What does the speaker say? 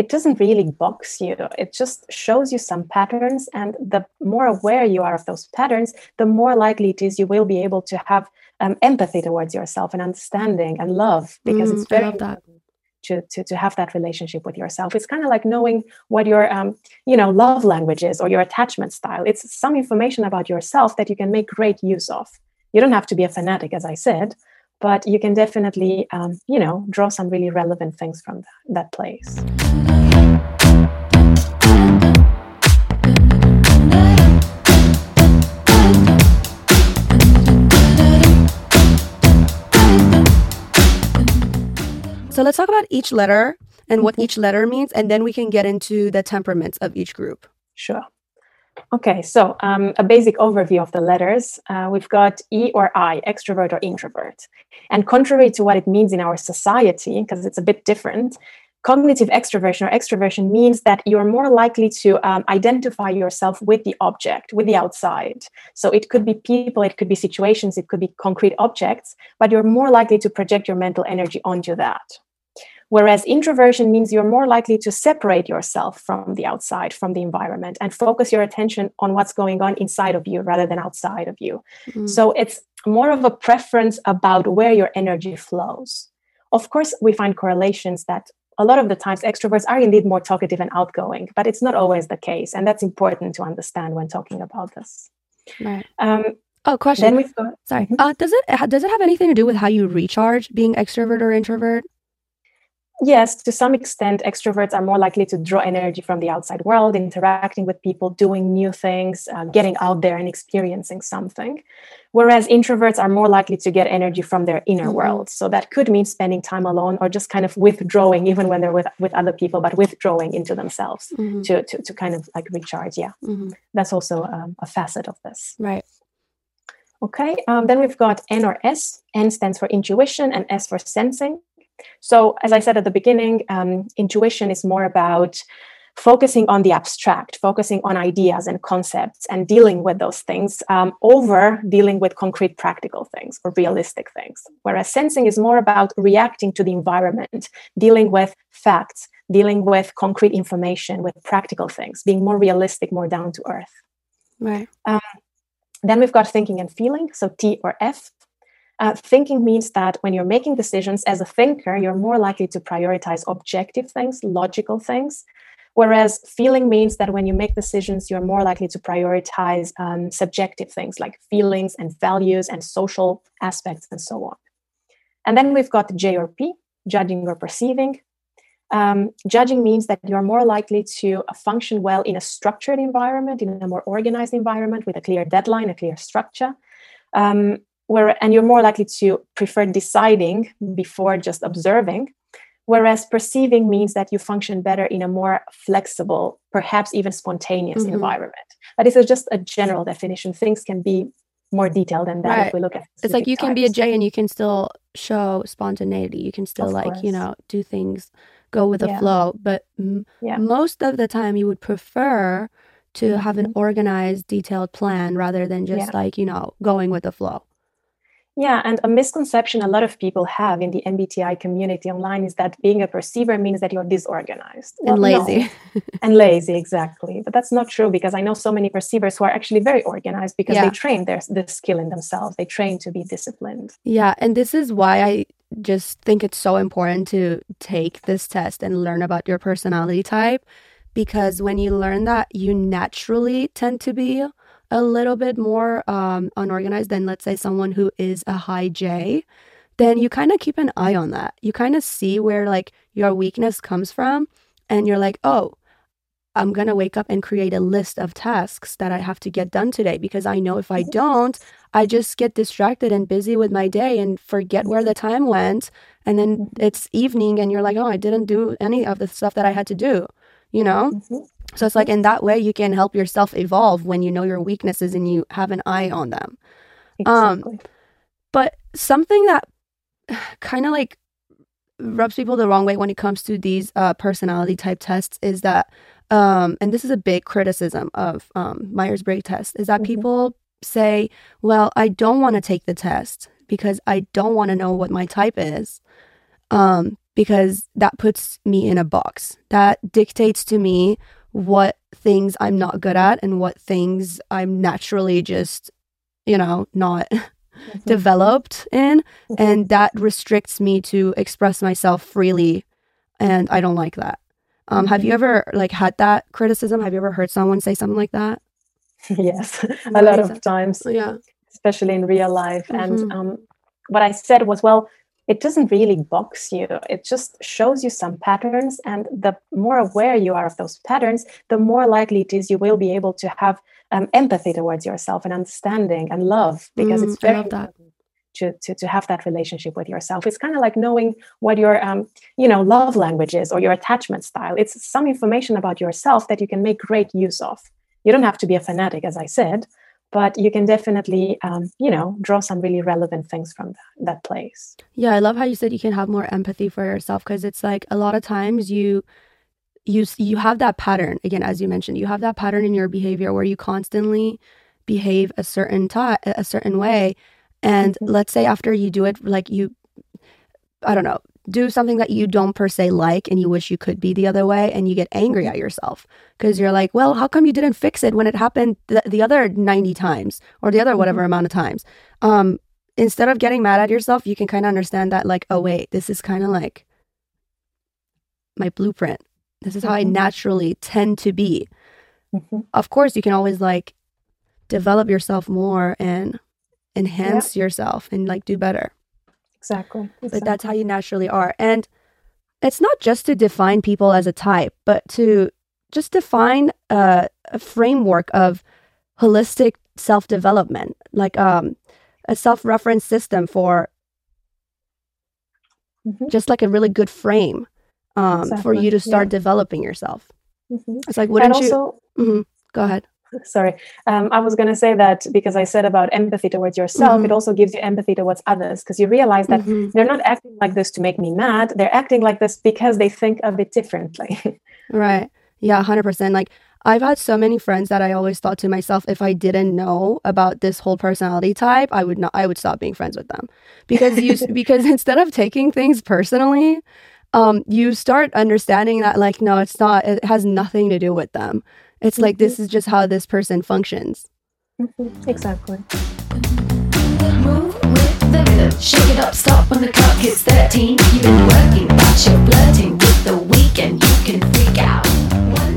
it doesn't really box you. It just shows you some patterns. And the more aware you are of those patterns, the more likely it is you will be able to have um, empathy towards yourself and understanding and love because mm, it's very important to, to, to have that relationship with yourself. It's kind of like knowing what your um, you know love language is or your attachment style. It's some information about yourself that you can make great use of. You don't have to be a fanatic, as I said, but you can definitely um, you know draw some really relevant things from that, that place. So let's talk about each letter and what mm-hmm. each letter means, and then we can get into the temperaments of each group. Sure. Okay, so um, a basic overview of the letters. Uh, we've got E or I, extrovert or introvert. And contrary to what it means in our society, because it's a bit different, cognitive extroversion or extroversion means that you're more likely to um, identify yourself with the object, with the outside. So it could be people, it could be situations, it could be concrete objects, but you're more likely to project your mental energy onto that. Whereas introversion means you're more likely to separate yourself from the outside, from the environment, and focus your attention on what's going on inside of you rather than outside of you. Mm-hmm. So it's more of a preference about where your energy flows. Of course, we find correlations that a lot of the times extroverts are indeed more talkative and outgoing, but it's not always the case. And that's important to understand when talking about this. Right. Um, oh, question. Then we've got, Sorry. Mm-hmm. Uh, does it does it have anything to do with how you recharge, being extrovert or introvert? Yes, to some extent, extroverts are more likely to draw energy from the outside world, interacting with people, doing new things, uh, getting out there and experiencing something. Whereas introverts are more likely to get energy from their inner mm-hmm. world. So that could mean spending time alone or just kind of withdrawing, even when they're with, with other people, but withdrawing into themselves mm-hmm. to, to, to kind of like recharge. Yeah. Mm-hmm. That's also um, a facet of this. Right. Okay. Um, then we've got N or S. N stands for intuition and S for sensing. So, as I said at the beginning, um, intuition is more about focusing on the abstract, focusing on ideas and concepts and dealing with those things um, over dealing with concrete practical things or realistic things. Whereas sensing is more about reacting to the environment, dealing with facts, dealing with concrete information, with practical things, being more realistic, more down to earth. Right. Um, then we've got thinking and feeling, so T or F. Uh, thinking means that when you're making decisions as a thinker, you're more likely to prioritize objective things, logical things. Whereas feeling means that when you make decisions, you're more likely to prioritize um, subjective things like feelings and values and social aspects and so on. And then we've got J or P, judging or perceiving. Um, judging means that you're more likely to function well in a structured environment, in a more organized environment with a clear deadline, a clear structure. Um, where and you're more likely to prefer deciding before just observing whereas perceiving means that you function better in a more flexible perhaps even spontaneous mm-hmm. environment but this is just a general definition things can be more detailed than that right. if we look at it. it's like you types. can be a j and you can still show spontaneity you can still of like course. you know do things go with the yeah. flow but m- yeah. most of the time you would prefer to have an mm-hmm. organized detailed plan rather than just yeah. like you know going with the flow yeah, and a misconception a lot of people have in the MBTI community online is that being a perceiver means that you're disorganized and well, lazy. No. and lazy, exactly. But that's not true because I know so many perceivers who are actually very organized because yeah. they train their this skill in themselves. They train to be disciplined. Yeah, and this is why I just think it's so important to take this test and learn about your personality type because when you learn that, you naturally tend to be a little bit more um, unorganized than, let's say, someone who is a high J, then you kind of keep an eye on that. You kind of see where like your weakness comes from, and you're like, oh, I'm going to wake up and create a list of tasks that I have to get done today because I know if I don't, I just get distracted and busy with my day and forget where the time went. And then it's evening and you're like, oh, I didn't do any of the stuff that I had to do, you know? Mm-hmm. So it's like in that way you can help yourself evolve when you know your weaknesses and you have an eye on them. Exactly. Um, but something that kind of like rubs people the wrong way when it comes to these uh, personality type tests is that, um, and this is a big criticism of um, Myers Briggs test, is that mm-hmm. people say, well, I don't want to take the test because I don't want to know what my type is. Um, because that puts me in a box. That dictates to me what things I'm not good at and what things I'm naturally just, you know, not mm-hmm. developed in. Mm-hmm. And that restricts me to express myself freely. And I don't like that. Um, have you mm-hmm. ever like had that criticism? Have you ever heard someone say something like that? yes, a lot of times. Yeah, especially in real life. Mm-hmm. And um, what I said was, well, it doesn't really box you. It just shows you some patterns, and the more aware you are of those patterns, the more likely it is you will be able to have um, empathy towards yourself and understanding and love, because mm, it's very important to, to, to have that relationship with yourself. It's kind of like knowing what your um, you know love language is or your attachment style. It's some information about yourself that you can make great use of. You don't have to be a fanatic, as I said, but you can definitely um, you know draw some really relevant things from that, that place. Yeah i love how you said you can have more empathy for yourself because it's like a lot of times you you you have that pattern. Again as you mentioned you have that pattern in your behavior where you constantly behave a certain time a certain way. And mm-hmm. let's say after you do it like you i don't know do something that you don't per se like and you wish you could be the other way and you get angry at yourself because you're like well how come you didn't fix it when it happened th- the other 90 times or the other whatever mm-hmm. amount of times um instead of getting mad at yourself you can kind of understand that like oh wait this is kind of like my blueprint this is how i mm-hmm. naturally tend to be mm-hmm. of course you can always like develop yourself more and enhance yep. yourself and like do better Exactly. exactly. But that's how you naturally are. And it's not just to define people as a type, but to just define a, a framework of holistic self development, like um, a self reference system for mm-hmm. just like a really good frame um, exactly. for you to start yeah. developing yourself. Mm-hmm. It's like, wouldn't also, you? Mm-hmm. Go ahead sorry. Um, i was going to say that because i said about empathy towards yourself mm-hmm. it also gives you empathy towards others because you realize that mm-hmm. they're not acting like this to make me mad they're acting like this because they think of it differently. Right. Yeah 100% like i've had so many friends that i always thought to myself if i didn't know about this whole personality type i would not i would stop being friends with them. Because you because instead of taking things personally um, you start understanding that like no it's not it has nothing to do with them it's like this is just how this person functions. Mm-hmm. Exactly. Move with the rhythm. Shake it up, stop when the clock hits 13. You've been working, but you're flirting with the weekend. You can freak out.